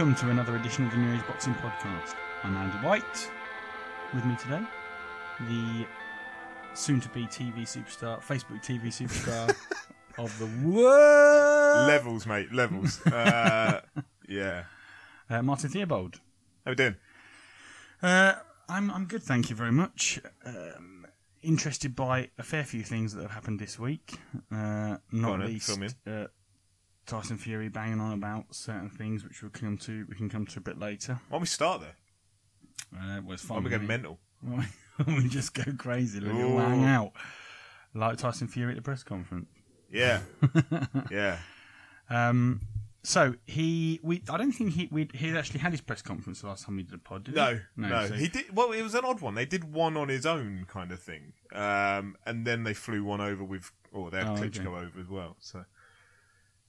Welcome to another edition of the New Age Boxing Podcast. I'm Andy White. With me today, the soon to be TV superstar, Facebook TV superstar of the world, Levels, mate, levels. Uh, yeah. uh, Martin Theobald. How we doing? Uh, I'm, I'm good, thank you very much. Um, interested by a fair few things that have happened this week. Uh, not on least uh, Tyson Fury banging on about certain things, which we'll come to. We can come to a bit later. Why don't we start there? Uh, well, it's fun. we go mental? we just go crazy, all Ooh. hang out. Like Tyson Fury at the press conference. Yeah. yeah. Um, so he, we, I don't think he, we, he actually had his press conference the last time we did a pod. Did No, he? no. so- He did. Well, it was an odd one. They did one on his own kind of thing, um, and then they flew one over with, or they had Oh, Klitschko okay. over as well. So,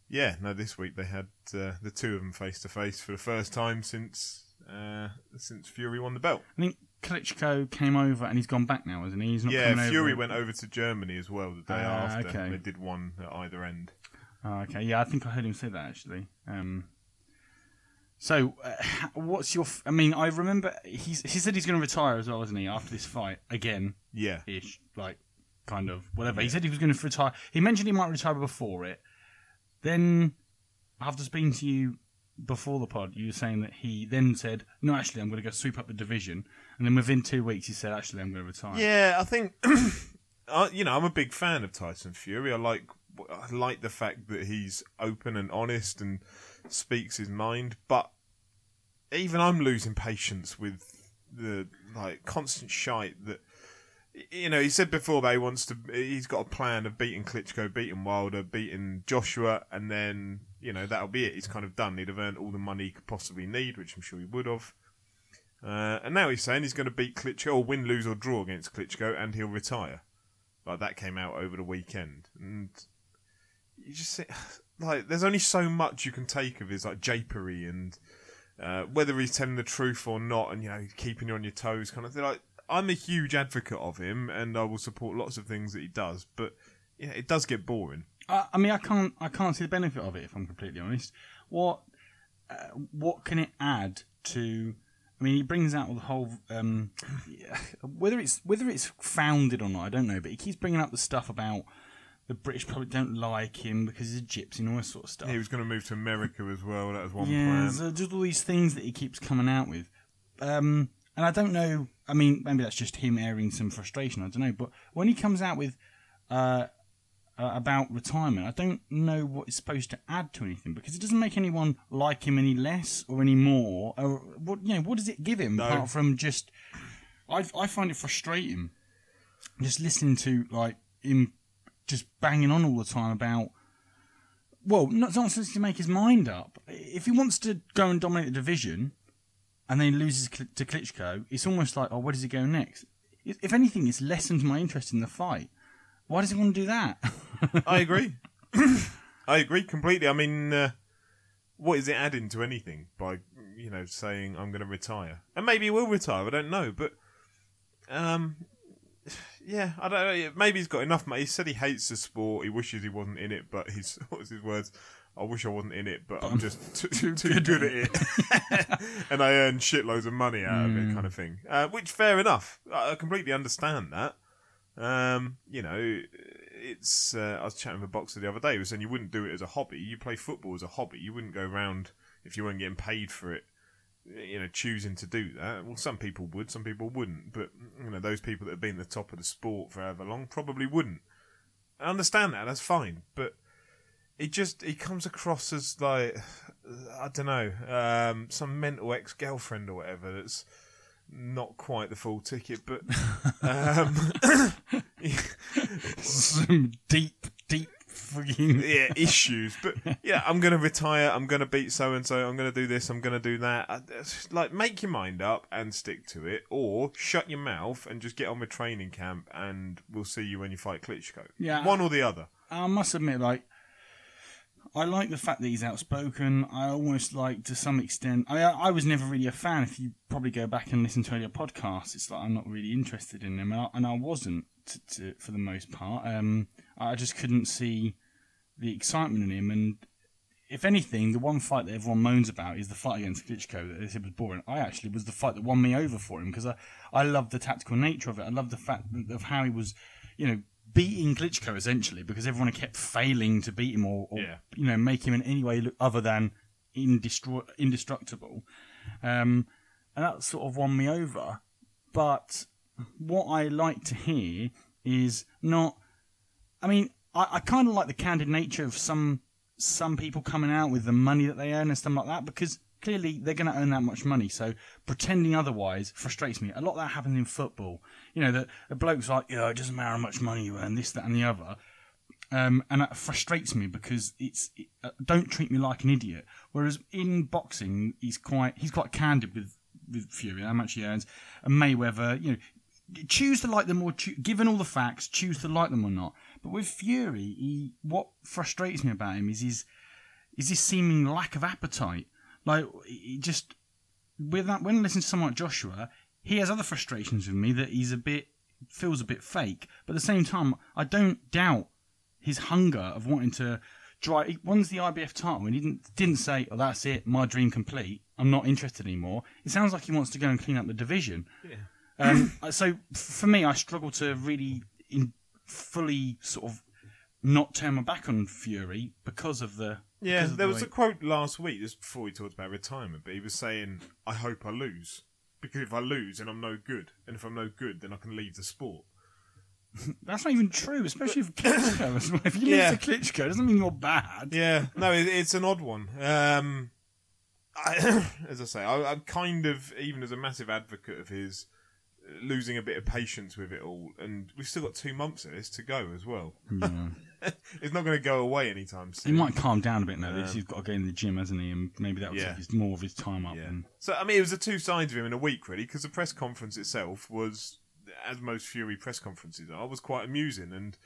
yeah. No, this week they had uh, the two of them face to face for the first time since uh, since Fury won the belt. I think Klitschko came over and he's gone back now, isn't he? He's not Yeah, Fury over. went over to Germany as well the day Ah, after. okay. They did one at either end. Oh, okay, yeah, I think I heard him say that actually. Um, so, uh, what's your? F- I mean, I remember he's he said he's going to retire as well, isn't he? After this fight again, Yeah. ish, like kind of whatever. He said he was going to retire. He mentioned he might retire before it. Then, after speaking to you before the pod, you were saying that he then said, "No, actually, I'm going to go sweep up the division." And then within two weeks, he said, "Actually, I'm going to retire." Yeah, I think you know I'm a big fan of Tyson Fury. I like I like the fact that he's open and honest and speaks his mind. But even I'm losing patience with the like constant shite that you know. He said before that he wants to. He's got a plan of beating Klitschko, beating Wilder, beating Joshua, and then you know that'll be it. He's kind of done. He'd have earned all the money he could possibly need, which I'm sure he would have. Uh, and now he's saying he's going to beat Klitschko, or win, lose, or draw against Klitschko, and he'll retire. Like that came out over the weekend, and you just like, there's only so much you can take of his like japery and uh, whether he's telling the truth or not, and you know, keeping you on your toes, kind of thing. Like, I'm a huge advocate of him, and I will support lots of things that he does, but yeah, it does get boring. I, I mean, I can't, I can't see the benefit of it if I'm completely honest. What, uh, what can it add to? I mean, he brings out the whole, um, whether it's whether it's founded or not, I don't know. But he keeps bringing up the stuff about the British public don't like him because he's a gypsy and all this sort of stuff. He was going to move to America as well. That was one yeah, plan. so just all these things that he keeps coming out with. Um, and I don't know. I mean, maybe that's just him airing some frustration. I don't know. But when he comes out with uh, uh, about retirement, I don't know what it's supposed to add to anything because it doesn't make anyone like him any less or any more. Or what you know, what does it give him No. apart from just? I I find it frustrating just listening to like him just banging on all the time about well, not not to make his mind up. If he wants to go and dominate the division, and then he loses to Klitschko, it's almost like, oh, where does he go next? If anything, it's lessened my interest in the fight. Why does he want to do that? I agree. I agree completely. I mean, uh, what is it adding to anything by you know saying I'm going to retire? And maybe he will retire. I don't know, but um, yeah, I don't know. Maybe he's got enough. He said he hates the sport. He wishes he wasn't in it, but he's what was his words? I wish I wasn't in it, but I'm just too, too, good, at it, and I earn shitloads of money out of it, kind of thing. Uh, which fair enough. I completely understand that. Um, you know, it's. Uh, I was chatting with a boxer the other day. He was saying you wouldn't do it as a hobby. You play football as a hobby. You wouldn't go around if you weren't getting paid for it. You know, choosing to do that. Well, some people would, some people wouldn't. But you know, those people that have been at the top of the sport for however long probably wouldn't. I understand that. That's fine. But it just it comes across as like I don't know, um, some mental ex girlfriend or whatever. That's not quite the full ticket, but um, Some deep, deep fucking yeah issues. But yeah, I'm gonna retire. I'm gonna beat so and so. I'm gonna do this. I'm gonna do that. I- Like, make your mind up and stick to it, or shut your mouth and just get on with training camp, and we'll see you when you fight Klitschko. Yeah. one or the other. I must admit, like, I like the fact that he's outspoken. I almost like, to some extent, I I was never really a fan. If you probably go back and listen to earlier podcasts, it's like I'm not really interested in him, and I, and I wasn't to, to, for the most part. Um, I just couldn't see the excitement in him, and if anything, the one fight that everyone moans about is the fight against Klitschko that they said was boring. I actually was the fight that won me over for him because I, I love the tactical nature of it. I love the fact of how he was, you know, beating Klitschko essentially because everyone kept failing to beat him or, or Yeah. you know, make him in any way look other than indestru- indestructible. Um, and that sort of won me over. But what I like to hear is not. I mean, I, I kind of like the candid nature of some some people coming out with the money that they earn and stuff like that because clearly they're going to earn that much money. So pretending otherwise frustrates me. A lot of that happens in football. You know, that a bloke's like, yeah, it doesn't matter how much money you earn, this, that, and the other. Um, and that frustrates me because it's it, uh, don't treat me like an idiot. Whereas in boxing, he's quite he's quite candid with with Fury how much he earns, and Mayweather, you know, choose to like them or choo- given all the facts, choose to like them or not. But with Fury, he what frustrates me about him is his is his seeming lack of appetite. Like just with that when I listen to someone like Joshua, he has other frustrations with me that he's a bit feels a bit fake. But at the same time, I don't doubt his hunger of wanting to try. He the IBF title and he didn't didn't say, "Oh, that's it, my dream complete. I'm not interested anymore." It sounds like he wants to go and clean up the division. Um, so for me, I struggle to really in, fully sort of not turn my back on Fury because of the Yeah, there the was a quote last week just before we talked about retirement, but he was saying, "I hope I lose because if I lose, then I'm no good, and if I'm no good, then I can leave the sport." That's not even true, especially if Klitschko as well. If you Yeah. lose to Klitschko, it doesn't mean you're bad. Yeah, no, it, it's an odd one. Um, I, as I say, I, I'm kind of even as a massive advocate of his uh, losing a bit of patience with it all, and we've still got two months of this to go as well. it's not going to go away anytime soon. He might calm down a bit now. He's got to go in the gym, hasn't he? And maybe that will Yeah. take more of his time up. Yeah. And, So I mean, it was the two sides of him in a week, really, because the press conference itself was, as most Fury press conferences are, was quite amusing. And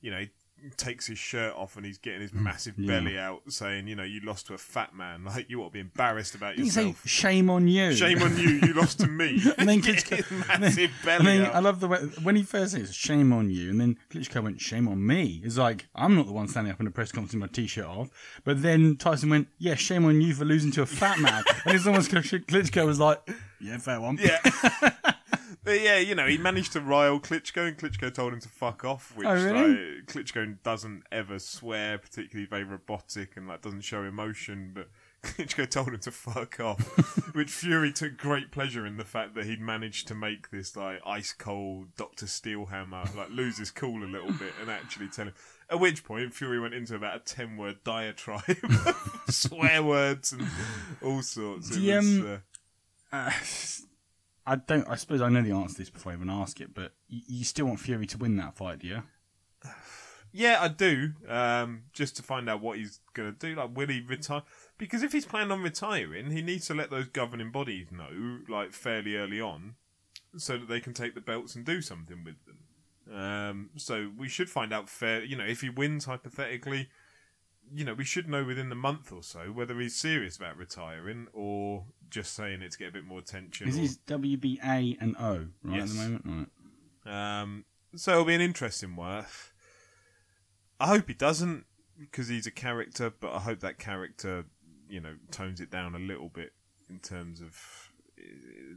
you know, he takes his shirt off and he's getting his massive Mm. Yeah. belly out, saying, "You know, you lost to a fat man. Like you ought to be embarrassed about you say, yourself. shame on you. Shame on you. You lost to me." And then Klitschko- his massive And belly then out. I love the way when he first says, "Shame on you," and then Klitschko went, "Shame on me." It's like I'm not the one standing up in a press conference with my t-shirt off. But then Tyson went, "Yeah, shame on you for losing to a fat man." and it's almost Klitschko was like, "Yeah, fair one." Yeah. But yeah, you know, he managed to rile Klitschko, and Klitschko told him to fuck off. Which Oh, really? like, Klitschko doesn't ever swear, particularly very robotic, and like doesn't show emotion. But Klitschko told him to fuck off, which Fury took great pleasure in the fact that he'd managed to make this like ice cold Doctor Steelhammer like lose his cool a little bit and actually tell him. At which point, Fury went into about a ten word diatribe, swear words and all sorts. It The, was, um, uh, Uh, I don't. I suppose I know the answer to this before I even ask it. But you, you still want Fury to win that fight, do you? Yeah, I do. Um, just to find out what he's going to do. Like, will he retire? Because if he's planning on retiring, he needs to let those governing bodies know, like, fairly early on, so that they can take the belts and do something with them. Um, so we should find out fair. You know, if he wins hypothetically, you know, we should know within the month or so whether he's serious about retiring or just saying it to get a bit more attention. Because or- he's WBA and O right at the moment, right? Um, so it'll be an interesting one. I hope he doesn't because he's a character, but I hope that character, you know, tones it down a little bit in terms of uh,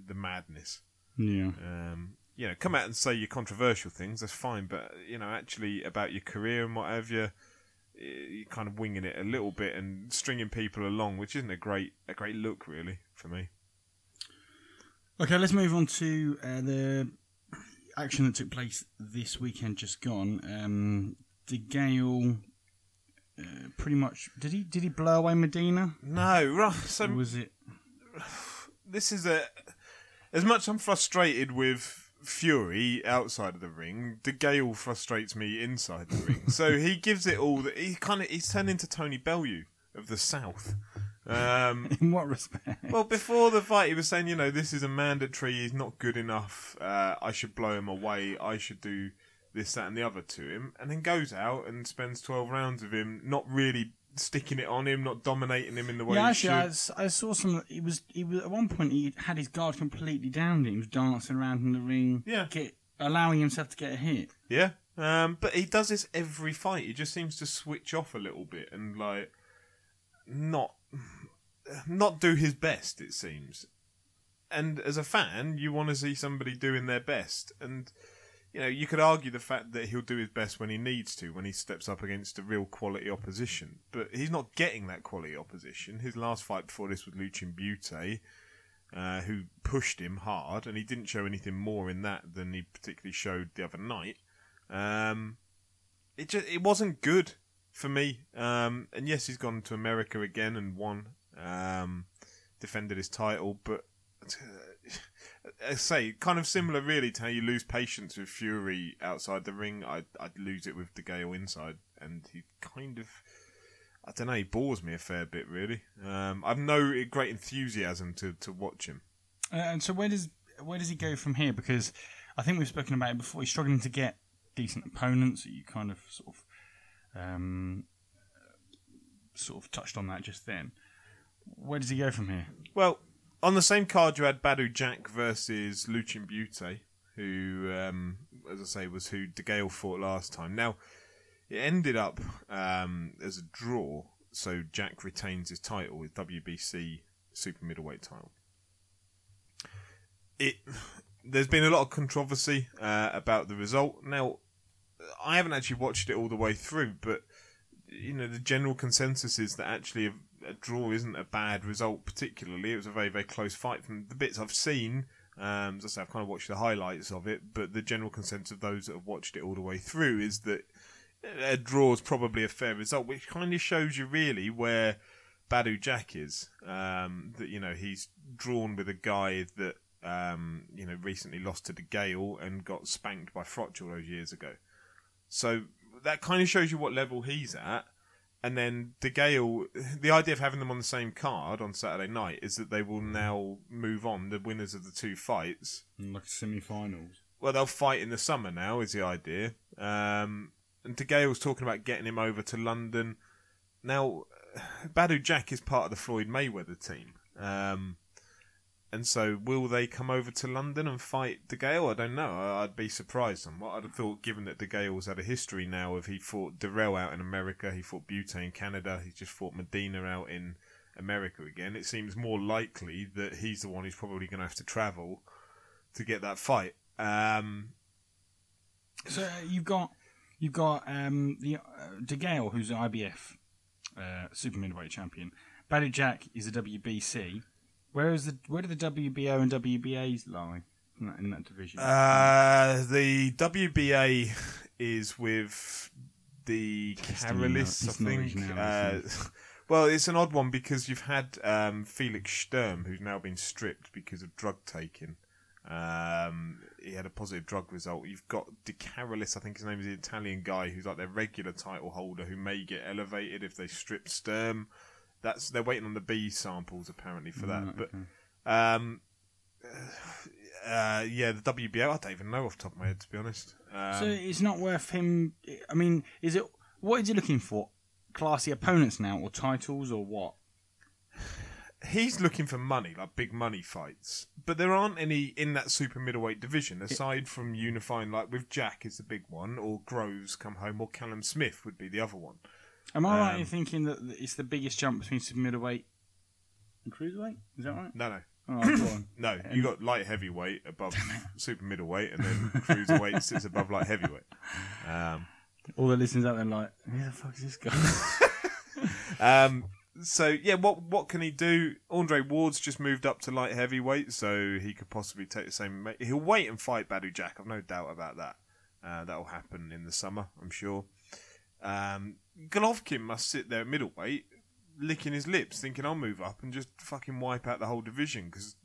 the madness. Yeah. Um, you know, come out and say your controversial things, that's fine, but you know, actually about your career and whatever. you, eh, you're kind of winging it a little bit and stringing people along, which isn't a great a great look really for me. Okay, let's move on to uh, the action that took place this weekend, just gone. Um, De Gale, uh, pretty much. Did he? Did he blow away Medina? No. So Or was it? this is a as much I'm frustrated with Fury outside of the ring. De Gale frustrates me inside the ring. So he gives it all. That he kind of he's turned into Tony Bellew of the South. Um, In what respect? well, before the fight, he was saying, you know, this is a mandatory. He's not good enough. Uh, I should blow him away. I should do this, that, and the other to him. And then goes out and spends twelve rounds with him, not really sticking it on him, not dominating him in the way yeah, he actually, I, saw some. He was. He was at one point. He had his guard completely down. He was dancing around in the ring. Yeah. Get, allowing himself to get a hit. Yeah. Um, but he does this every fight. He just seems to switch off a little bit and like not not do his best. It seems. And as a fan, you want to see somebody doing their best. And you know, you could argue the fact that he'll do his best when he needs to, when he steps up against a real quality opposition. But he's not getting that quality opposition. His last fight before this was Lucian Bute, uh, who pushed him hard, and he didn't show anything more in that than he particularly showed the other night. Um, it just it wasn't good for me. Um, and yes, he's gone to America again and won, um, defended his title, but. I say, kind of similar, really, to how you lose patience with Fury outside the ring. I'd, I'd lose it with De Gale inside, and he kind of, I don't know, he bores me a fair bit, really. Um, I've no great enthusiasm to, to watch him. Uh, and so where does where does he go from here? Because I think we've spoken about it before. He's struggling to get decent opponents. You kind of sort of um, sort of touched on that just then. Where does he go from here? Well, on the same card, you had Badou Jack versus Lucian Bute, who, um, as I say, was who De Gale fought last time. Now, it ended up um, as a draw, so Jack retains his title, his WBC super middleweight title. It there's been a lot of controversy uh, about the result. Now, I haven't actually watched it all the way through, but you know the general consensus is that actually a, draw isn't a bad result. Particularly, it was a very very close fight. From the bits I've seen, um, as I say, I've kind of watched the highlights of it, but the general consensus of those that have watched it all the way through is that a draw is probably a fair result, which kind of shows you really where Badou Jack is. Um, that you know he's drawn with a guy that um, you know recently lost to De Gale and got spanked by Froch all those years ago. So that kind of shows you what level he's at. And then De Gale, the idea of having them on the same card on Saturday night is that they will now move on, the winners of the two fights. Like semi-finals. Well, they'll fight in the summer now, is the idea. Um, and De Gale's talking about getting him over to London. Now, Badou Jack is part of the Floyd Mayweather team. Um, and so, will they come over to London and fight De Gale? I don't know. I'd be surprised somewhat. I'd have thought, given that De Gale's had a history now of he fought Dirrell out in America, he fought Bute in Canada, he just fought Medina out in America again. It seems more likely that he's the one who's probably going to have to travel to get that fight. Um, So uh, you've got you've got um, the uh, De Gale, who's an IBF uh, super middleweight champion. Badu Jack is a WBC. Where is the where do the WBO and WBAs lie in that, in that division? Uh, the WBA is with the Testing Carolis, I think. now, Uh, well, it's an odd one because you've had um, Felix Sturm, who's now been stripped because of drug taking. Um, he had a positive drug result. You've got De Carolis, I think his name is the Italian guy who's like their regular title holder who may get elevated if they strip Sturm. That's they're waiting on the B samples apparently for that. But okay. um, uh, yeah, the WBO. I don't even know off the top of my head to be honest. Um, so it's not worth him. I mean, is it? What is he looking for? Classy opponents now, or titles, or what? he's looking for money, like big money fights. But there aren't any in that super middleweight division aside from unifying, like with Jack is the big one, or Groves come home, or Callum Smith would be the other one. Am I right in Um, thinking that it's the biggest jump between super middleweight and cruiserweight? Is that right? No, no. Oh, go on. No, you got light heavyweight above super middleweight, and then cruiserweight sits above light heavyweight. Um, All the listeners out there like, who the fuck is this guy? um, so yeah, what what can he do? Andre Ward's just moved up to light heavyweight, so he could possibly take the same. ma- He'll wait and fight Badou Jack. I've no doubt about that. Uh, that'll happen in the summer, I'm sure. Um, Golovkin must sit there at middleweight, licking his lips, thinking I'll move up and just fucking wipe out the whole division because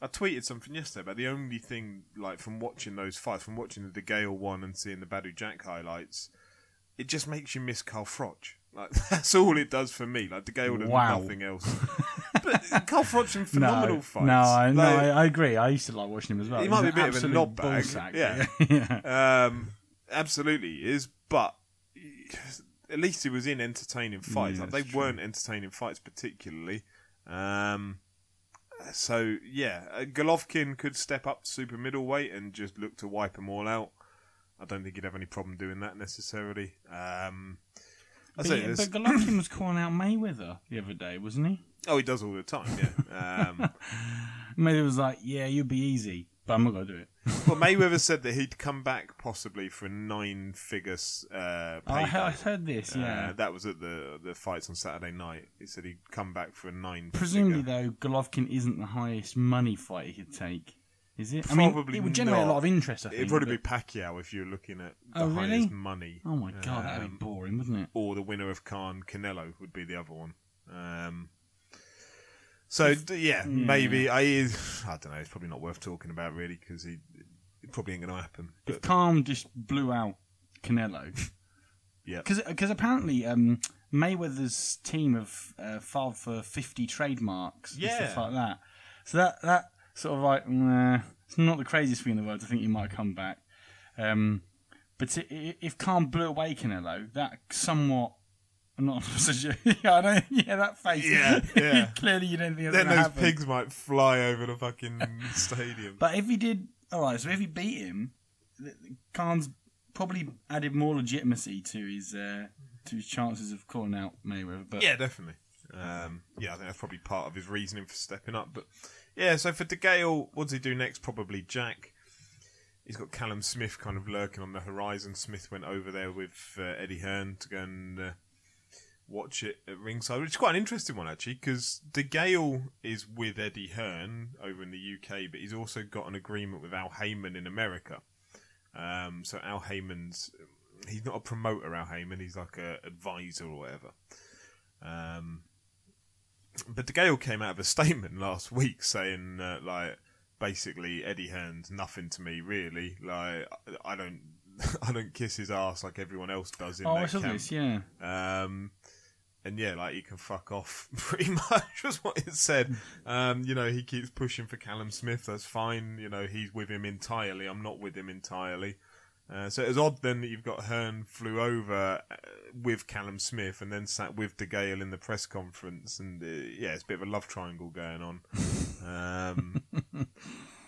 I tweeted something yesterday about the only thing, like from watching those fights, from watching the De Gale one and seeing the Badou Jack highlights, it just makes you miss Carl Froch. Like that's all it does for me. Like De Gale does Wow. nothing else. but Carl Froch in phenomenal no, fights. No, I, no, Like, I, I agree. I used to like watching him as well. He He's might be a bit of a knob bag, yeah. yeah. Um, absolutely he is, but at least he was in entertaining fights. Yeah, like, they true. weren't entertaining fights particularly. Um, so yeah, uh, Golovkin could step up to super middleweight and just look to wipe them all out. I don't think he'd have any problem doing that necessarily. Um, But, say yeah, but Golovkin was calling out Mayweather the other day, wasn't he? oh, he does all the time. Yeah. Um, Mayweather was like, "Yeah, you'd be easy, but I'm not gonna do it." well, Mayweather said that he'd come back possibly for a nine-figure uh, I, heard, I payday. heard this. Yeah. Uh, that was at the the fights on Saturday night. He said he'd come back for a nine. Presumably, though, Golovkin isn't the highest money fight he could take, is it? I Probably mean, it would generate not. a lot of interest. I think. it'd probably but- be Pacquiao if you're looking at the Oh, really? highest money. Oh my god, that'd Um, be boring, wouldn't it? Or the winner of Khan Canelo would be the other one. Um, so yeah, maybe I. I don't know. It's probably not worth talking about really because he it probably ain't going to happen. If But Khan just blew out Canelo, Yeah. because apparently um, Mayweather's team have uh, filed for fifty trademarks and Yeah. stuff like that. So that that sort of like, nah, it's not the craziest thing in the world. I think he might come back. Um, but if Khan blew away Canelo, that somewhat. I'm not yeah, I don't, yeah, that face. Yeah, yeah. Clearly, you don't think it's then those happen. pigs might fly over the fucking stadium. But if he did, all right. So if he beat him, Khan's probably added more legitimacy to his uh, to his chances of calling out Mayweather. But Yeah, definitely. Um, yeah, I think that's probably part of his reasoning for stepping up. But yeah, so for De Gale, what does he do next? Probably Jack. He's got Callum Smith kind of lurking on the horizon. Smith went over there with uh, Eddie Hearn to go and uh, watch it at ringside, which is quite an interesting one actually, because De Gale is with Eddie Hearn over in the UK, but he's also got an agreement with Al Haymon in America. Um, so Al Haymon's he's not a promoter, Al Haymon. He's like a advisor or whatever. Um, but De Gale came out of a statement last week saying, uh, like, basically Eddie Hearn's nothing to me, really. Like, I don't, I don't kiss his ass like everyone else does in oh, that camp. this. Yeah, Um, and yeah, like he can fuck off. Pretty much was what it said. Um, you know, he keeps pushing for Callum Smith. That's fine. You know, he's with him entirely. I'm not with him entirely. Uh, so it was odd then that you've got Hearn flew over uh, with Callum Smith and then sat with De Gale in the press conference, and uh, yeah, it's a bit of a love triangle going on. Um,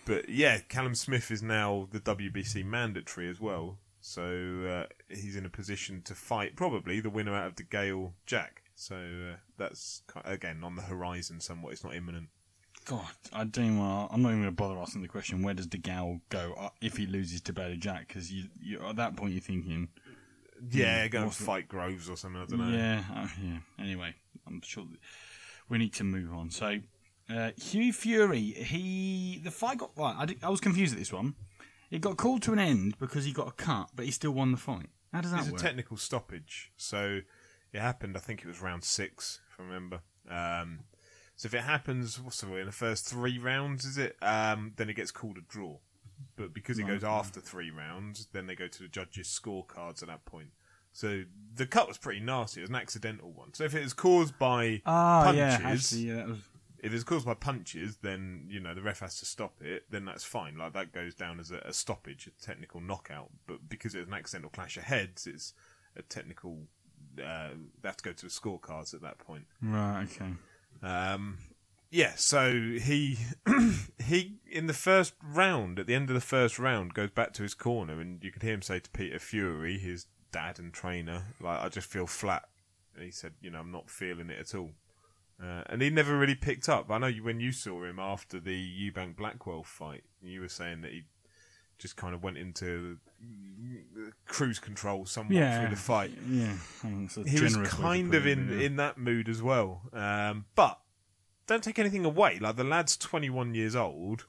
but yeah, Callum Smith is now the WBC mandatory as well, so uh, he's in a position to fight probably the winner out of De Gale Jack. So uh, that's again on the horizon somewhat. It's not imminent. God, I don't. Even, wanna- I'm not even going to bother asking the question. Where does De Gale go uh, if he loses to Bailey Jack? Because you, you, at that point, you're thinking, Yeah, go and what's the- fight Groves or something. I don't know. yeah, uh, yeah. Anyway, I'm sure that we need to move on. So, uh, Hugh Fury, he the fight got right. I, did- I was confused at this one. It got called to an end because he got a cut, but he still won the fight. How does that work? It's a technical stoppage. So it happened, I think it was round six, if I remember. Um, so if it happens, what's the way in the first three rounds, is it? Um, then it gets called a draw. But because it goes after three rounds, then they go to the judges' scorecards at that point. So the cut was pretty nasty. It was an accidental one. So if it was caused by Ah, punches, yeah, actually, yeah, that was. if it's caused by punches, then you know the ref has to stop it. Then that's fine. Like that goes down as a, a stoppage, a technical knockout. But because it was an accidental clash of heads, it's a technical. Uh, they have to go to the scorecards at that point. Right, okay. Um, yeah, so he he in the first round, at the end of the first round, goes back to his corner, and you could hear him say to Peter Fury, his dad and trainer, like, "I just feel flat." And he said, "You know, I'm not feeling it at all." Uh, and he never really picked up. I know you, when you saw him after the Eubank Blackwell fight, you were saying that he just kind of went into cruise control somewhat Yeah, through the fight Yeah, I mean, he was generous way to kind put of it, in yeah. in that mood as well. Um, but don't take anything away. Like the lad's 21 years old.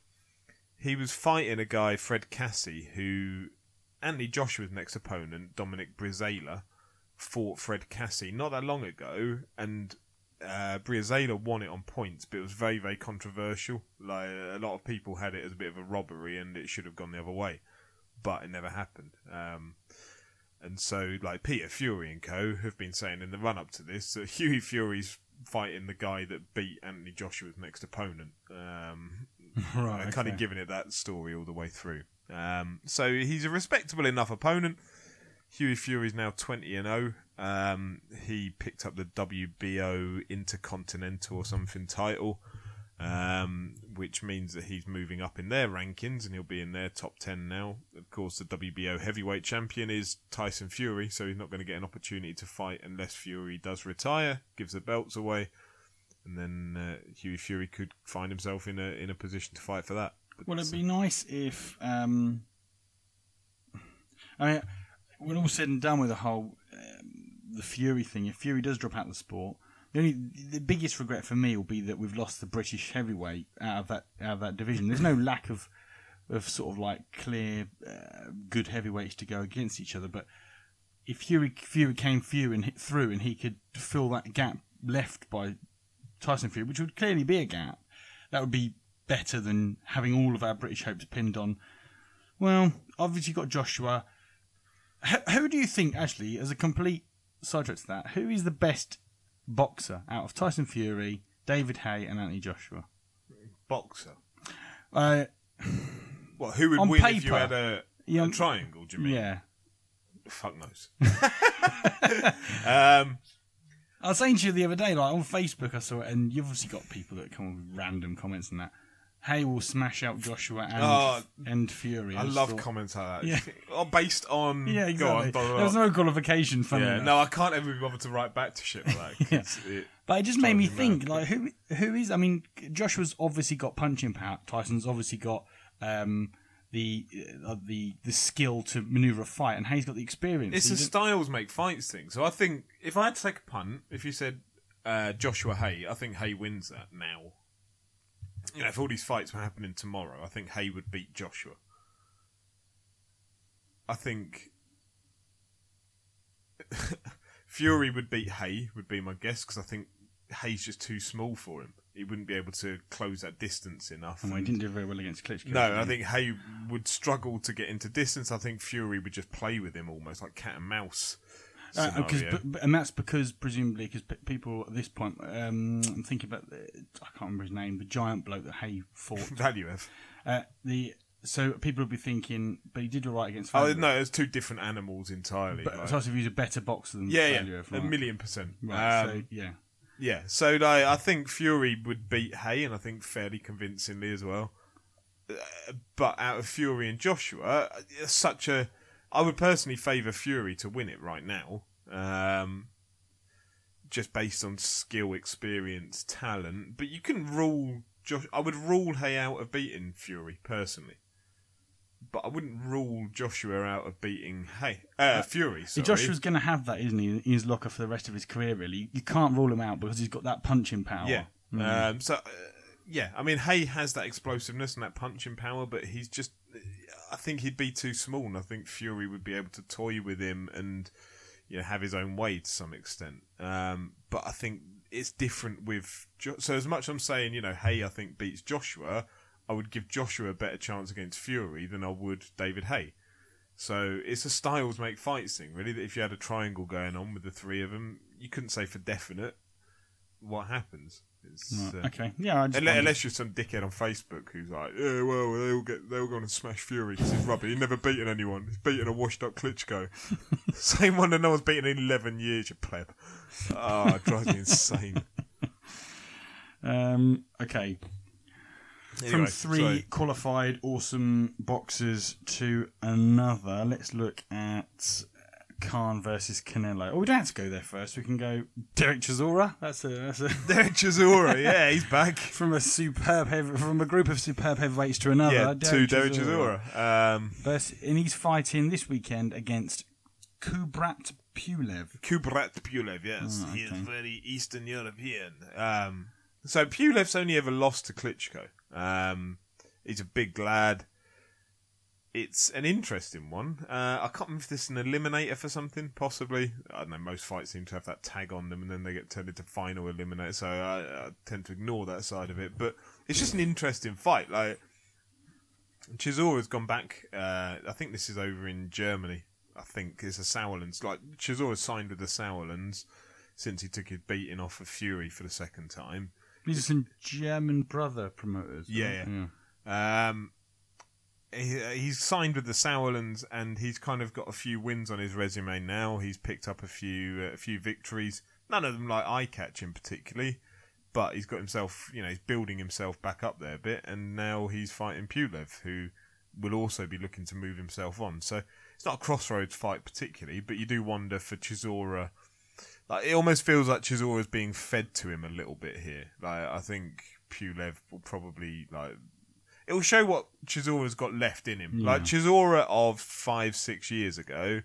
He was fighting a guy, Fred Kassi, who Anthony Joshua's next opponent, Dominic Breazeale, fought Fred Kassi not that long ago, and uh, Breazeale won it on points, but it was very, very controversial. Like a lot of people had it as a bit of a robbery, and it should have gone the other way, but it never happened. Um, and so, like Peter Fury and co have been saying in the run up to this that Hughie Fury's fighting the guy that beat Anthony Joshua's next opponent. Um, Right, kind of giving it that story all the way through. Um, so he's a respectable enough opponent. Hughie Fury's now 20 and 0. Um, he picked up the WBO Intercontinental or something title, um, which means that he's moving up in their rankings and he'll be in their top 10 now. Of course, the WBO heavyweight champion is Tyson Fury, so he's not going to get an opportunity to fight unless Fury does retire, gives the belts away, and then uh, Hughie Fury could find himself in a in a position to fight for that. But, Well, it'd be nice if, um, I mean, when all said and done with the whole um, the Fury thing, if Fury does drop out of the sport, the only the biggest regret for me will be that we've lost the British heavyweight out of that out of that division. There's no lack of of sort of like clear uh, good heavyweights to go against each other, but if Fury Fury came through and hit through and he could fill that gap left by Tyson Fury, which would clearly be a gap, that would be better than having all of our British hopes pinned on. Well, obviously got Joshua. Who, who do you think, actually, as a complete sidetrack to that, who is the best boxer out of Tyson Fury, David Haye, and Anthony Joshua? boxer. Uh, What? Who would On win if you had a, Yeah, a triangle? Do you mean? yeah. Fuck knows. um, I was saying to you the other day, like on Facebook, I saw it, and you've obviously got people that come with random comments and that. Haye will smash out Joshua and Oh, and Fury. I love comments like that. Yeah. Oh, based on. Yeah, Go on, exactly. blah, blah, There was no qualification for yeah, no, I can't ever be bothered to write back to shit like that. it- But it just made me think, like, who who is? I mean, Joshua's obviously got punching power. Tyson's obviously got um, the uh, the the skill to maneuver a fight, and Haye's got the experience. it's So a you don't- styles make fights thing. So I think if I had to take a punt, if you said uh, Joshua Haye, I think Haye wins that now. You know, if all these fights were happening tomorrow, I think Haye would beat Joshua. I think Fury would beat Haye, would be my guess, because I think Haye's just too small for him. He wouldn't be able to close that distance enough. Well, he didn't do very well against Klitschko. no, I think Haye would struggle to get into distance. I think Fury would just play with him almost like cat and mouse. Uh, but- and that's because presumably because people at this point, um, I'm thinking about the, I can't remember his name, the giant bloke that Haye fought. Valuev. uh, the so people would be thinking, but he did all right against. Oh Valuev. no, it's two different animals entirely. but like- Tyson Fury's a better boxer than yeah, yeah, Valuev, a million percent. Right, Um, so yeah. Yeah, so like, I think Fury would beat Haye, and I think fairly convincingly as well. Uh, But out of Fury and Joshua, such a, I would personally favour Fury to win it right now, um, just based on skill, experience, talent. But you can rule Josh. I would rule Haye out of beating Fury personally. But I wouldn't rule Joshua out of beating Haye, uh, Fury. Sorry. Joshua's going to have that, isn't he, in his locker for the rest of his career? Really, you can't rule him out because he's got that punching power. Yeah. Um, so, uh, yeah, I mean, Haye has that explosiveness and that punching power, but he's just. I think he'd be too small, and I think Fury would be able to toy with him and you know have his own way to some extent. Um, but I think it's different with. Jo- so as much as I'm saying, you know, Haye I think beats Joshua, I would give Joshua a better chance against Fury than I would David Haye. So it's a styles make fights thing, really. That if you had a triangle going on with the three of them, you couldn't say for definite what happens. It's, Right, uh, okay. Yeah. I just Unless, you're some dickhead on Facebook who's like, yeah, well, they all get, they all go and smash Fury because he's rubbish. He's never beaten anyone. He's beaten a washed-up Klitschko. Same one that no one's beaten in 11 years, you pleb. Oh, it drives me insane. Um, okay. From three qualified awesome boxers to another, let's look at Khan versus Canelo. Oh, we don't have to go there first. We can go Derek Chisora. That's a that's a Derek Chisora, yeah, he's back. from a superb heavy, from a group of superb heavyweights to another. Yeah, to Derek Chisora. Um, Versus, and he's fighting this weekend against Kubrat Pulev. Kubrat Pulev, yes. Oh, He is very Eastern European. Um, so Pulev's only ever lost to Klitschko. Um, he's a big lad. It's an interesting one. Uh, I can't remember if this is an eliminator for something, possibly. I don't know. Most fights seem to have that tag on them, and then they get turned into final eliminator. So I, I tend to ignore that side of it. But it's just an interesting fight. Like Chisora's gone back. Uh, I think this is over in Germany. I think it's a Sauerlands. Like Chisora's signed with the Sauerlands since he took his beating off of Fury for the second time. These are some German brother promoters. Yeah, right? yeah. Um, he, he's signed with the Sauerlands, and he's kind of got a few wins on his resume now. He's picked up a few uh, a few victories. None of them like eye catching particularly, but he's got himself. You know, he's building himself back up there a bit, and now he's fighting Pulev, who will also be looking to move himself on. So it's not a crossroads fight particularly, but you do wonder for Chisora. Like it almost feels like Chisora's being fed to him a little bit here. Like I think Pulev will probably like it will show what Chisora's got left in him. Like Chisora of five, six years ago,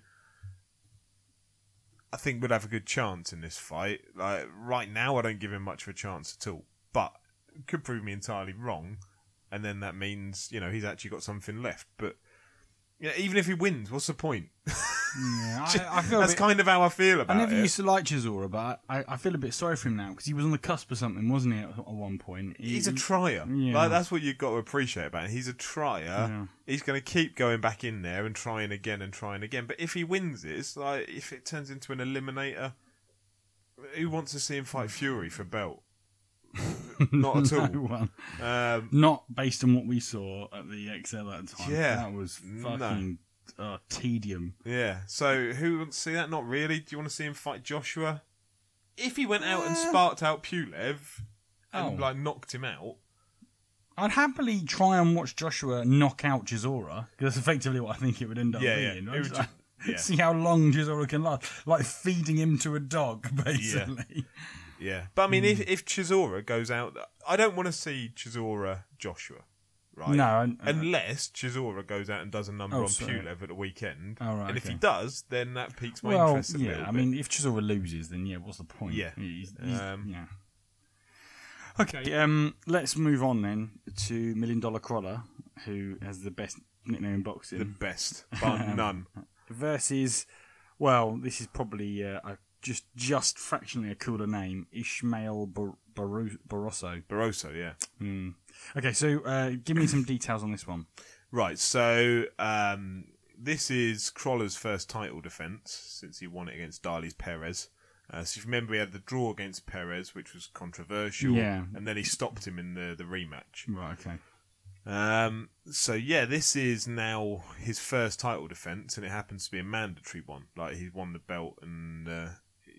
I think would have a good chance in this fight. Like right now, I don't give him much of a chance at all. But could prove me entirely wrong, and then that means you know he's actually got something left. But yeah, even if he wins, what's the point? Yeah, I, I feel a That's bit- kind of how I feel about it. I never it. used to like Chisora, but I, I feel a bit sorry for him now because he was on the cusp of something, wasn't he? At, at one point, He- He's a trier. Yeah. Like that's what you've got to appreciate about him. He's a trier. Yeah. He's going to keep going back in there and trying again and trying again. But if he wins this, like if it turns into an eliminator, who wants to see him fight Fury for belt? Not at all. No one. Um, Not based on what we saw at the ExCeL at the time. Yeah. that was fucking uh, tedium. yeah. So who wants to see that? Not really. Do you want to see him fight Joshua? If he went out and sparked out Pulev and Oh. like knocked him out, I'd happily try and watch Joshua knock out Chisora because that's effectively what I think it would end up Yeah, yeah. being. It would ju- yeah. See how long Chisora can last, like feeding him to a dog, basically. Yeah, but I mean, if Hmm. if Chisora goes out, I don't want to see Chisora Joshua, right? No, I- unless Chisora goes out and does a number Oh, on sorry. Pulev at the weekend. Oh, right, and if he does, then that piques my well, interest a yeah. little I mean, if Chisora loses, then yeah, what's the point? Yeah. He's- he's- Um, yeah. Okay, um, let's move on then to Million Dollar Crolla, who has the best nickname in boxing. the best, bar none. versus, well, this is probably uh, a, just just fractionally a cooler name, Ishmael Bar- Barroso. Barroso, yeah. Hmm. Okay, so uh, give me some details on this one. Right, so um, this is Crolla's first title defense since he won it against Darleys Perez. Uh, so if you remember, he had the draw against Perez, which was controversial, Yeah. and then he stopped him in the, the rematch. Right. Okay. Um, so yeah, this is now his first title defense, and it happens to be a mandatory one. Like he's won the belt, and uh,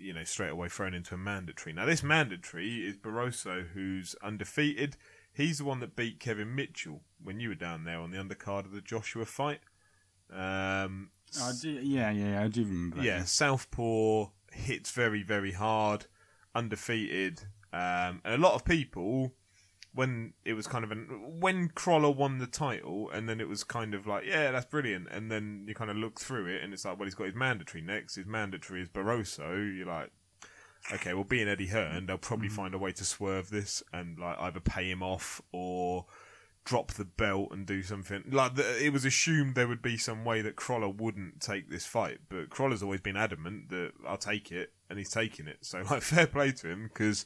you know straight away thrown into a mandatory. Now this mandatory is Barroso, who's undefeated. He's the one that beat Kevin Mitchell when you were down there on the undercard of the Joshua fight. Um, I do, yeah, yeah, I do remember. Yeah, Southpaw hits very, very hard, undefeated, um, and a lot of people when it was kind of an when Crolla won the title, and then it was kind of like, yeah, that's brilliant, and then you kind of look through it, and it's like, well, he's got his mandatory next. His mandatory is Barroso. You're like. Okay, well, being Eddie Hearn, they'll probably mm-hmm. find a way to swerve this and like either pay him off or drop the belt and do something. Like the, it was assumed there would be some way that Crolla wouldn't take this fight, but Crolla's always been adamant that I'll take it, and he's taking it. So like fair play to him because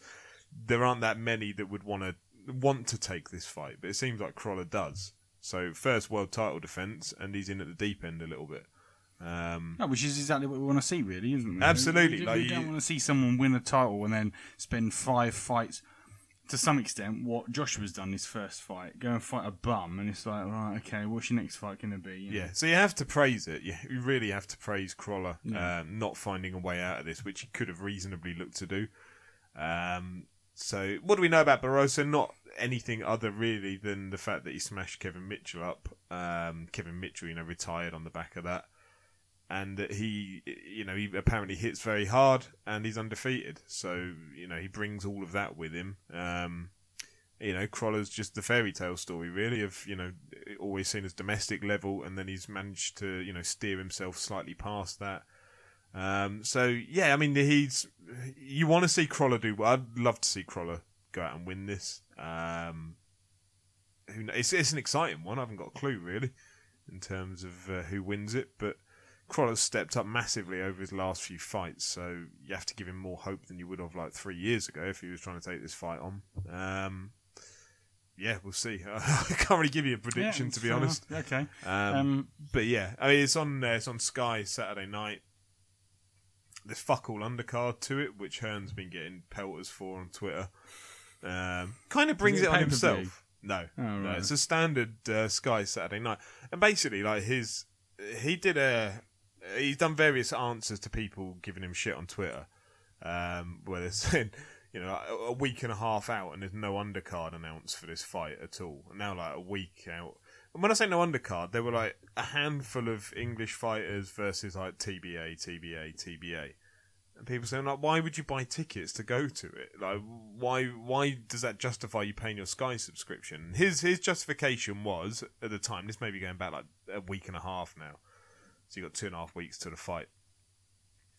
there aren't that many that would want to want to take this fight, but it seems like Crolla does. So first world title defense, and he's in at the deep end a little bit. Um, No, which is exactly what we want to see, really, isn't it? Absolutely, We, like we you- don't want to see someone win a title and then spend five fights. To some extent, what Joshua's done his first fight, go and fight a bum, and it's like, right, okay, what's your next fight going to be? You know? Yeah, so you have to praise it. You, you really have to praise Crolla um, not finding a way out of this, which he could have reasonably looked to do. Um, so, what do we know about Barroso? Not anything other really than the fact that he smashed Kevin Mitchell up. Um, Kevin Mitchell, you know, retired on the back of that, and that he, you know, he apparently hits very hard and he's undefeated. So, you know, he brings all of that with him. Um, you know, Crolla's just the fairy tale story, really, of, you know, always seen as domestic level, and then he's managed to, you know, steer himself slightly past that. Um, so, yeah, I mean, he's, you want to see Crolla do well. I'd love to see Crolla go out and win this. Um, who it's, it's an exciting one. I haven't got a clue, really. in terms of uh, who wins it, but Crolla's stepped up massively over his last few fights, so you have to give him more hope than you would have like three years ago if he was trying to take this fight on. Um, yeah, we'll see. I can't really give you a prediction Yeah, to be honest. enough. Okay. Um, Um, but yeah, I mean, it's on uh, it's on Sky Saturday night. There's fuck all undercard to it, which Hearn's been getting pelters for on Twitter. Um, kind of brings it it, on himself. No, Oh, no, right. it's a standard uh, Sky Saturday night, and basically, like his, he did a, he's done various answers to people giving him shit on Twitter, um, where they're saying, you know, a- a week and a half out and there's no undercard announced for this fight at all. And now, like a week out, and when I say no undercard, there were like a handful of English fighters versus like TBA, TBA, TBA. And people saying like, why would you buy tickets to go to it? Like, why why does that justify you paying your Sky subscription? His his justification was at the time. This may be going back like a week and a half now. So you got two and a half weeks to the fight.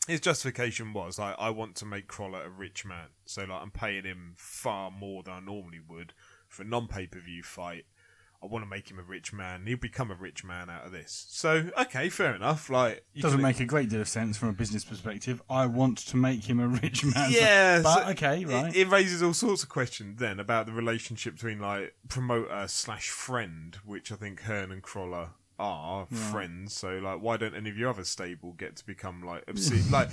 His justification was like, I want to make Crolla a rich man, so like I'm paying him far more than I normally would for a non pay per view fight. I want to make him a rich man. He'll become a rich man out of this. So okay, fair enough. Like doesn't make a great deal of sense from a business perspective. I want to make him a rich man. Yeah, but so okay, right. It, raises all sorts of questions then about the relationship between like promoter slash friend, which I think Hearn and Crolla are friends. So like, why don't any of your other stable get to become like obscene, like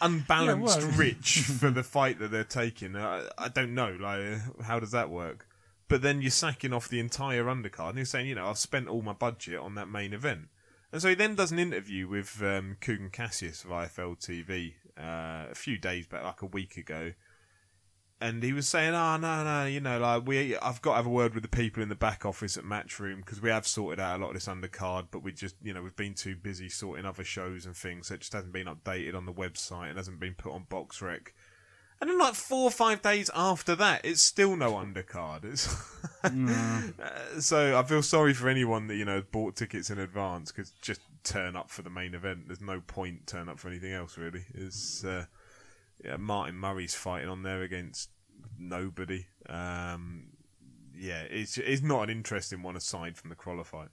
unbalanced Yeah, rich for the fight that they're taking? I, I don't know. Like, how does that work? But then you're sacking off the entire undercard, and you're saying, you know, I've spent all my budget on that main event. And so he then does an interview with um, Kugan Cassius of IFL TV uh, a few days back, like a week ago. And he was saying, "Oh no, no, you know, like we, I've got to have a word with the people in the back office at Matchroom because we have sorted out a lot of this undercard, but we just, you know, we've been too busy sorting other shows and things, so it just hasn't been updated on the website and hasn't been put on BoxRec." And then, like four or five days after that, it's still no undercard. It's Uh, so I feel sorry for anyone that you know bought tickets in advance because just turn up for the main event. There's no point turn up for anything else really. Is uh, yeah, Martin Murray's fighting on there against nobody. Um, yeah, it's it's not an interesting one aside from the fight.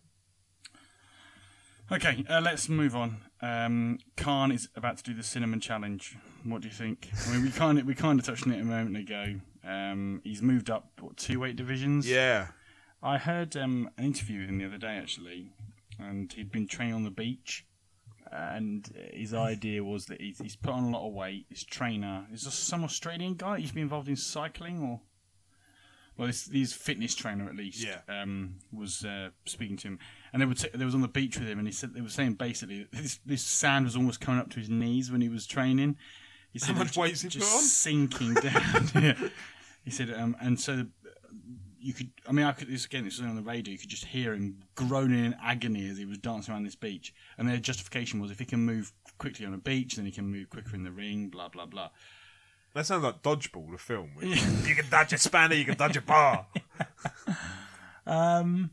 Okay, uh, let's move on. Um, Khan is about to do the cinnamon challenge. What do you think? I mean, we kind of we kind of touched on it a moment ago. Um, he's moved up what two weight divisions. Yeah, I heard um, an interview with him the other day actually, and he'd been training on the beach. And his idea was that he's, he's put on a lot of weight. His trainer is some Australian guy. He's been involved in cycling, or well, this, his fitness trainer at least. Yeah. Um, was uh, speaking to him, and they were t- they was on the beach with him, and he said they were saying basically this this sand was almost coming up to his knees when he was training. He said How much he just on? sinking down. yeah. He said, um, and so you could. I mean, I could. This again, this was on the radio. You could just hear him groaning in agony as he was dancing around this beach. And their justification was, if he can move quickly on a beach, then he can move quicker in the ring. Blah blah blah. that sounds like Dodgeball, the film. you can dodge a spanner, you can dodge a bar. Um.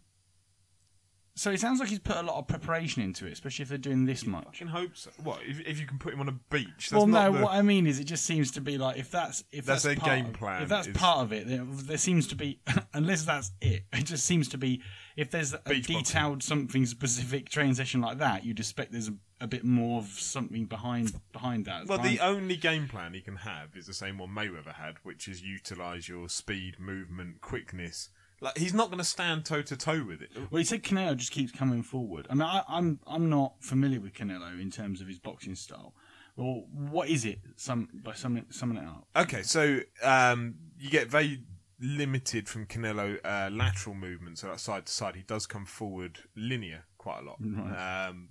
So it sounds like he's put a lot of preparation into it, especially if they're doing this much. I can hope so. What if, if you can put him on a beach? That's well, no. the- What I mean is, it just seems to be like if that's if That's that's, their part game of- plan, If that's is- part of it, there, seems to be unless that's it. It just seems to be if there's a Beach boxing. detailed something specific training session like that, you'd expect there's a, a bit more of something behind behind that. Well, the only game plan he can have is the same one Mayweather had, which is utilize your speed, movement, quickness. Like he's not going to stand toe to toe with it. well, he said Canelo just keeps coming forward. I mean, I, I'm I'm not familiar with Canelo in terms of his boxing style. Well, what is it? Some by summing summing it up. Okay, so um, you get very limited from Canelo uh, lateral movement, so that side to side. He does come forward linear quite a lot. Right. Um,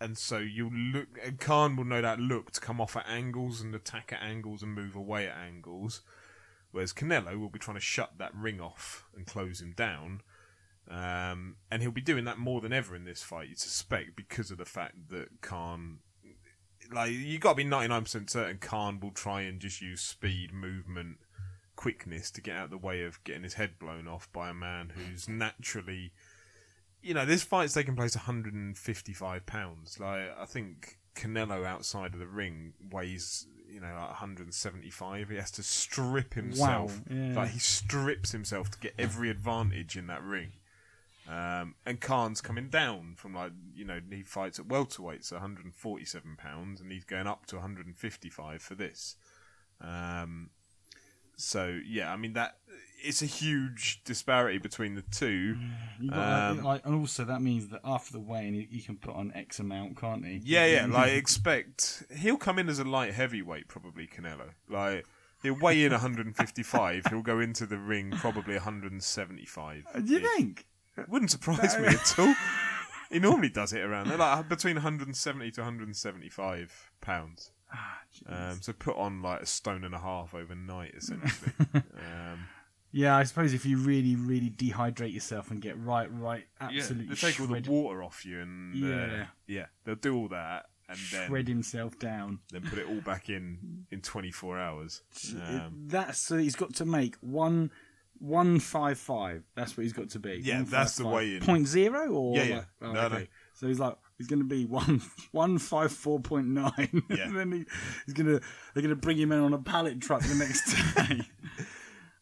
and so you look, and Khan will no doubt look to come off at angles and attack at angles and move away at angles. Whereas Canelo will be trying to shut that ring off and close him down. Um, and he'll be doing that more than ever in this fight, you suspect, because of the fact that Khan like you got to be ninety nine percent certain Khan will try and just use speed, movement, quickness to get out of the way of getting his head blown off by a man who's naturally, you know, this fight's taking place one hundred and fifty five pounds. Like I think Canelo outside of the ring weighs. You know, like 175. He has to strip himself. yeah. Like he strips himself to get every advantage in that ring. Um, and Khan's coming down from like you know he fights at welterweights, 147 pounds, and he's going up to 155 for this. Um, so yeah, I mean that it's a huge disparity between the two. Um, like, and also that means that after the weigh-in, he, he can put on X amount, can't he? Yeah, yeah. Like expect he'll come in as a light heavyweight, probably Canelo. Like he'll weigh in 155. he'll go into the ring probably 175. Do you think? Wouldn't surprise me at all. He normally does it around there, like between 170 to 175 pounds. Ah, Um, so put on like a stone and a half overnight, essentially. um, Yeah, I suppose if you really, really dehydrate yourself and get right, right, yeah, absolutely they take all the water off you, and uh, Yeah. yeah, they'll do all that, and then shred himself down. then put it all back in in 24 hours. Um, That's so he's got to make one, one five five. That's what he's got to be. Yeah, that's the 155. weigh-in. Point zero or Yeah, yeah. like- oh, No, no. So he's like he's going to be one one five four point nine. Yeah. and then he, he's gonna they're gonna bring him in on a pallet truck the next day.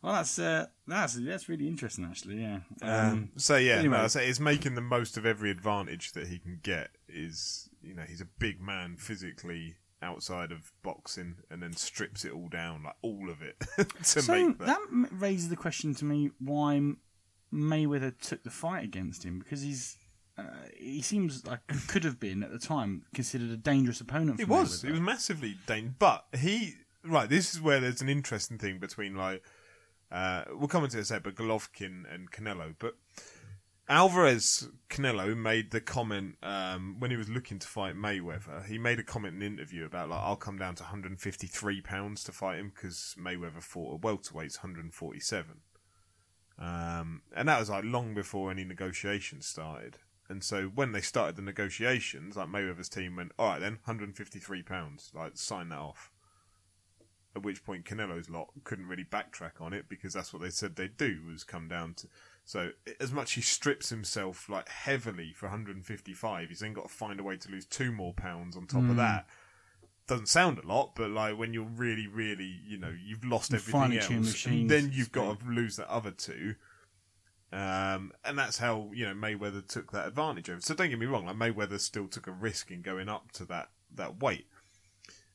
well, that's uh, that's that's really interesting actually. Yeah. Um, so yeah, anyway. no, so it's making the most of every advantage that he can get. Is you know he's a big man physically outside of boxing, and then strips it all down, like all of it, to so make that. that raises the question to me why Mayweather took the fight against him because he's. Uh, he seems like he could have been at the time considered a dangerous opponent. It was. It was massively dangerous. But he right. This is where there's an interesting thing between like uh, we'll come into this later, but Golovkin and Canelo. But Alvarez Canelo made the comment um, when he was looking to fight Mayweather. He made a comment in an interview about like I'll come down to 153 pounds to fight him because Mayweather fought at welterweights 147. Um, and that was like long before any negotiations started. And so when they started the negotiations, like Mayweather's team went, all right then, 153 pounds, like sign that off. At which point Canelo's lot couldn't really backtrack on it because that's what they said they'd do was come down to. So as much as he strips himself like heavily for 155, he's then got to find a way to lose two more pounds on top Hmm. of that. Doesn't sound a lot, but like when you're really, really, you know, you've lost You everything else, then you've got to lose the other two. Um, and that's how you know Mayweather took that advantage over. So don't get me wrong, like Mayweather still took a risk in going up to that that weight.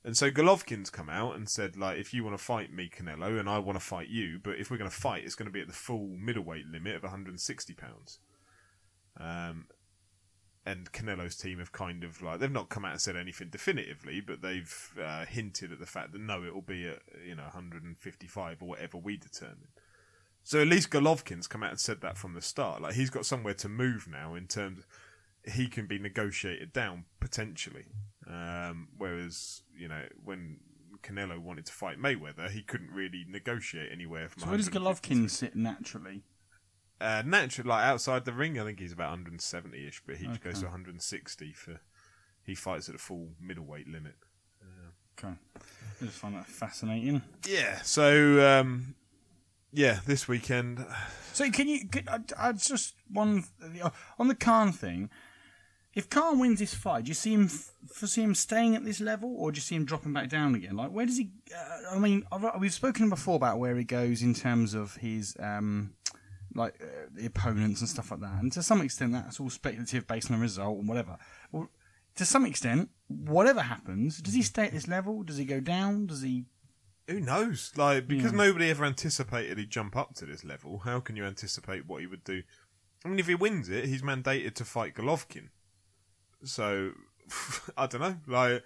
And so Golovkin's come out and said, like, if you want to fight me, Canelo, and I want to fight you, but if we're going to fight, it's going to be at the full middleweight limit of 160 pounds. Um, and Canelo's team have kind of like they've not come out and said anything definitively, but they've uh, hinted at the fact that no, it will be at you know 155 or whatever we determine. So at least Golovkin's come out and said that from the start. Like he's got somewhere to move now in terms he can be negotiated down potentially. Um, whereas you know when Canelo wanted to fight Mayweather, he couldn't really negotiate anywhere from. So where does Golovkin sit naturally? Uh, naturally, like outside the ring, I think he's about 170ish, but he Okay. goes to 160 for. He fights at a full middleweight limit. Okay, I just find that fascinating. Yeah. So, um, yeah, this weekend. So can you? Could, I, I just one on the Khan thing. If Khan wins this fight, do you see him foresee him staying at this level, or do you see him dropping back down again? Like, where does he? Uh, I mean, I've, we've spoken before about where he goes in terms of his um, like uh, the opponents and stuff like that, and to some extent, that's all speculative based on the result and whatever. Well, to some extent, whatever happens, does he stay at this level? Does he go down? Does he? Who knows? Like, because Yeah. nobody ever anticipated he'd jump up to this level, how can you anticipate what he would do? I mean, if he wins it, he's mandated to fight Golovkin. So, I don't know. Like,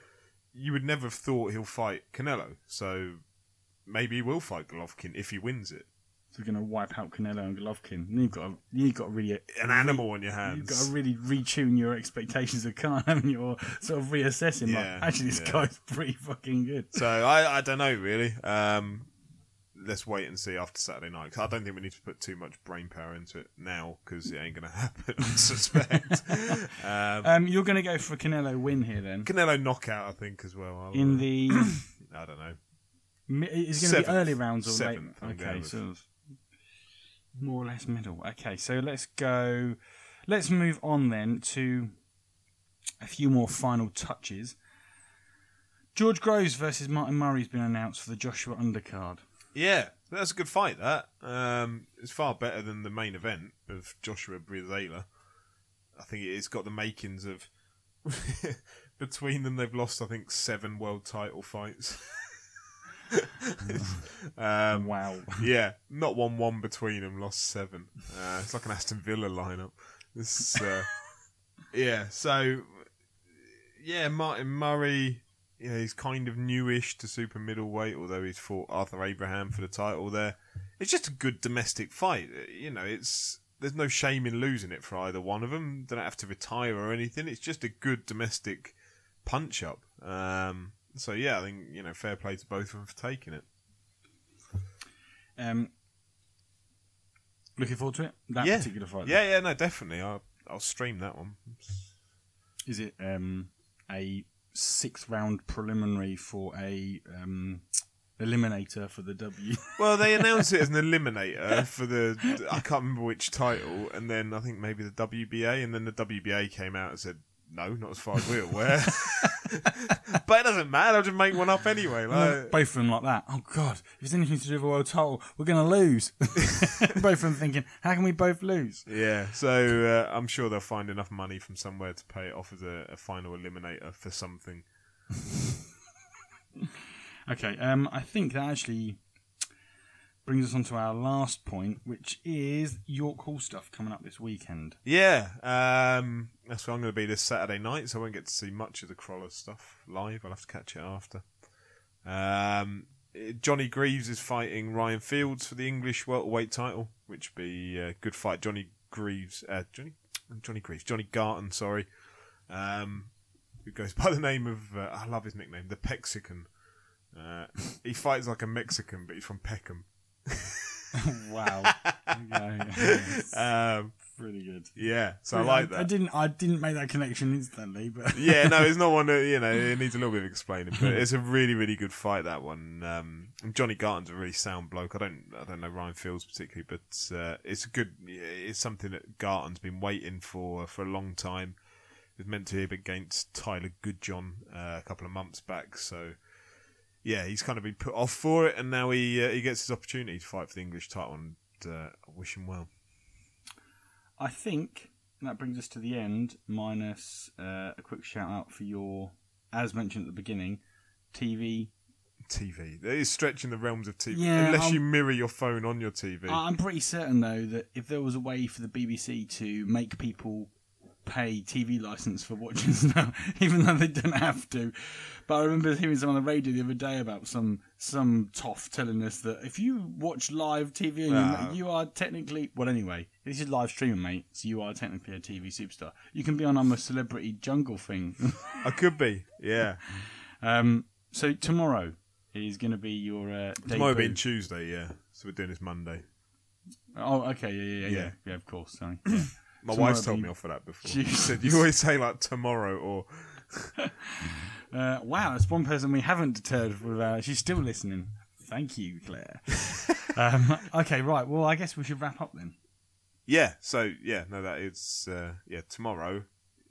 you would never have thought he'll fight Canelo. So, maybe he will fight Golovkin if he wins it. We're going to wipe out Canelo and Golovkin. And you've got to, you've got to really An animal on your hands. You've got to really retune your expectations of Khan, haven't you? Or sort of reassessing, Yeah, like, actually, this yeah. guy's pretty fucking good. So I, I don't know really. Um, let's wait and see after Saturday night. 'Cause I don't think we need to put too much brain power into it now because it ain't going to happen. I suspect. um, Um, you're going to go for a Canelo win here then? Canelo knockout, I think as well. In the. I don't know. is it going to be early rounds or Seventh, late? Okay, with. so more or less middle. Okay, so let's go. Let's move on then to a few more final touches. George Groves versus Martin Murray has been announced for the Joshua undercard. Yeah, that's a good fight. That um, it's far better than the main event of Joshua Breazeale. I think it's got the makings of. between them, they've lost I think seven world title fights. um, wow. yeah, not one one between them, lost seven. Uh, it's like an Aston Villa lineup. This, uh, yeah. So, yeah, Martin Murray. You know, he's kind of newish to super middleweight, although he's fought Arthur Abraham for the title there. It's just a good domestic fight. You know, it's there's no shame in losing it for either one of them. They don't have to retire or anything. It's just a good domestic punch up. Um, so yeah, I think you know, fair play to both of them for taking it. Um, looking forward to it. That yeah, particular fight. yeah, yeah, no, definitely. I'll I'll stream that one. Is it um, a sixth round preliminary for a um, eliminator for the W? Well, they announced it as an eliminator for the I can't remember which title, and then I think maybe the WBA, and then the WBA came out and said no, not as far as we're aware. but it doesn't matter. I'll just make one up anyway. Like, Both of them like that. Oh God! If it's anything to do with a world title, we're going to lose. both of them thinking, how can we both lose? yeah, so uh, I'm sure they'll find enough money from somewhere to pay it off as a, a final eliminator for something. Okay, um, I think that actually brings us on to our last point, which is York Hall stuff coming up this weekend. Yeah, um, that's where I'm going to be this Saturday night, so I won't get to see much of the Crolla stuff live. I'll have to catch it after. Um, Johnny Greaves is fighting Ryan Fields for the English welterweight title, which would be a good fight. Johnny Greaves, uh, Johnny, Johnny Greaves, Johnny Garton, sorry, um, who goes by the name of uh, I love his nickname, the Pexican. Uh, he fights like a Mexican, but he's from Peckham. wow, okay. Um, pretty good. yeah, so I like that. I didn't. I didn't make that connection instantly, but yeah, no, it's not one that you know. It needs a little bit of explaining, but it's a really, really good fight. That one. Um, and Johnny Garton's a really sound bloke. I don't, I don't know Ryan Fields particularly, but uh, it's a good. It's something that Garton's been waiting for for a long time. It was meant to be against Tyler Goodjohn uh, a couple of months back, so yeah, he's kind of been put off for it, and now he uh, he gets his opportunity to fight for the English title, and uh, wish him well. I think that brings us to the end. Minus uh, a quick shout out for your, as mentioned at the beginning, TV. TV. It is stretching the realms of TV, Yeah, unless I'm- you mirror your phone on your TV. I'm pretty certain though that if there was a way for the BBC to make people pay TV license for watching stuff, even though they don't have to. But I remember hearing someone on the radio the other day about some some toff telling us that if you watch live TV, you, you are technically well. Anyway, this is live streaming, mate. So you are technically a TV superstar. You can be on a celebrity jungle thing. I could be, yeah. um, so tomorrow is going to be your uh, Tomorrow being Tuesday, yeah. So we're doing this Monday. Oh, okay, yeah, yeah, yeah, yeah, Yeah. yeah. Of course, sorry. Yeah. My Tomorrow wife's told being- me off for that before. She said you always say like tomorrow or Uh, wow, that's one person we haven't deterred with. Uh, she's still listening. Thank you, Claire. um, okay, right. Well, I guess we should wrap up then. yeah. So yeah, no, that is uh, yeah tomorrow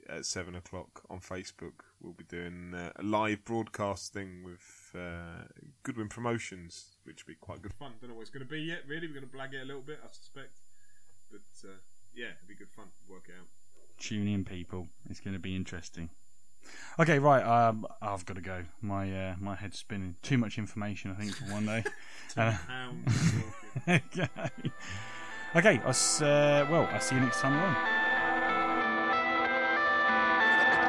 at seven o'clock on Facebook. We'll be doing uh, a live broadcast thing with uh, Goodwin Promotions, which will be quite good fun. Don't know what it's going to be yet. Really, we're going to blag it a little bit, I suspect. But uh, yeah, it'll be good fun to work it out. Tune in, people. It's going to be interesting. Okay, right. Um, I've got to go. My uh, my head's spinning. Too much information, I think, for one day. Uh, okay. Okay. I'll, uh, well, I'll see you next time around.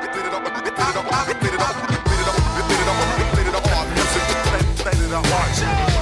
Split it up, split it up, split it up, split it up, split it up, split it up, split it up, split it up, split it up, split it up,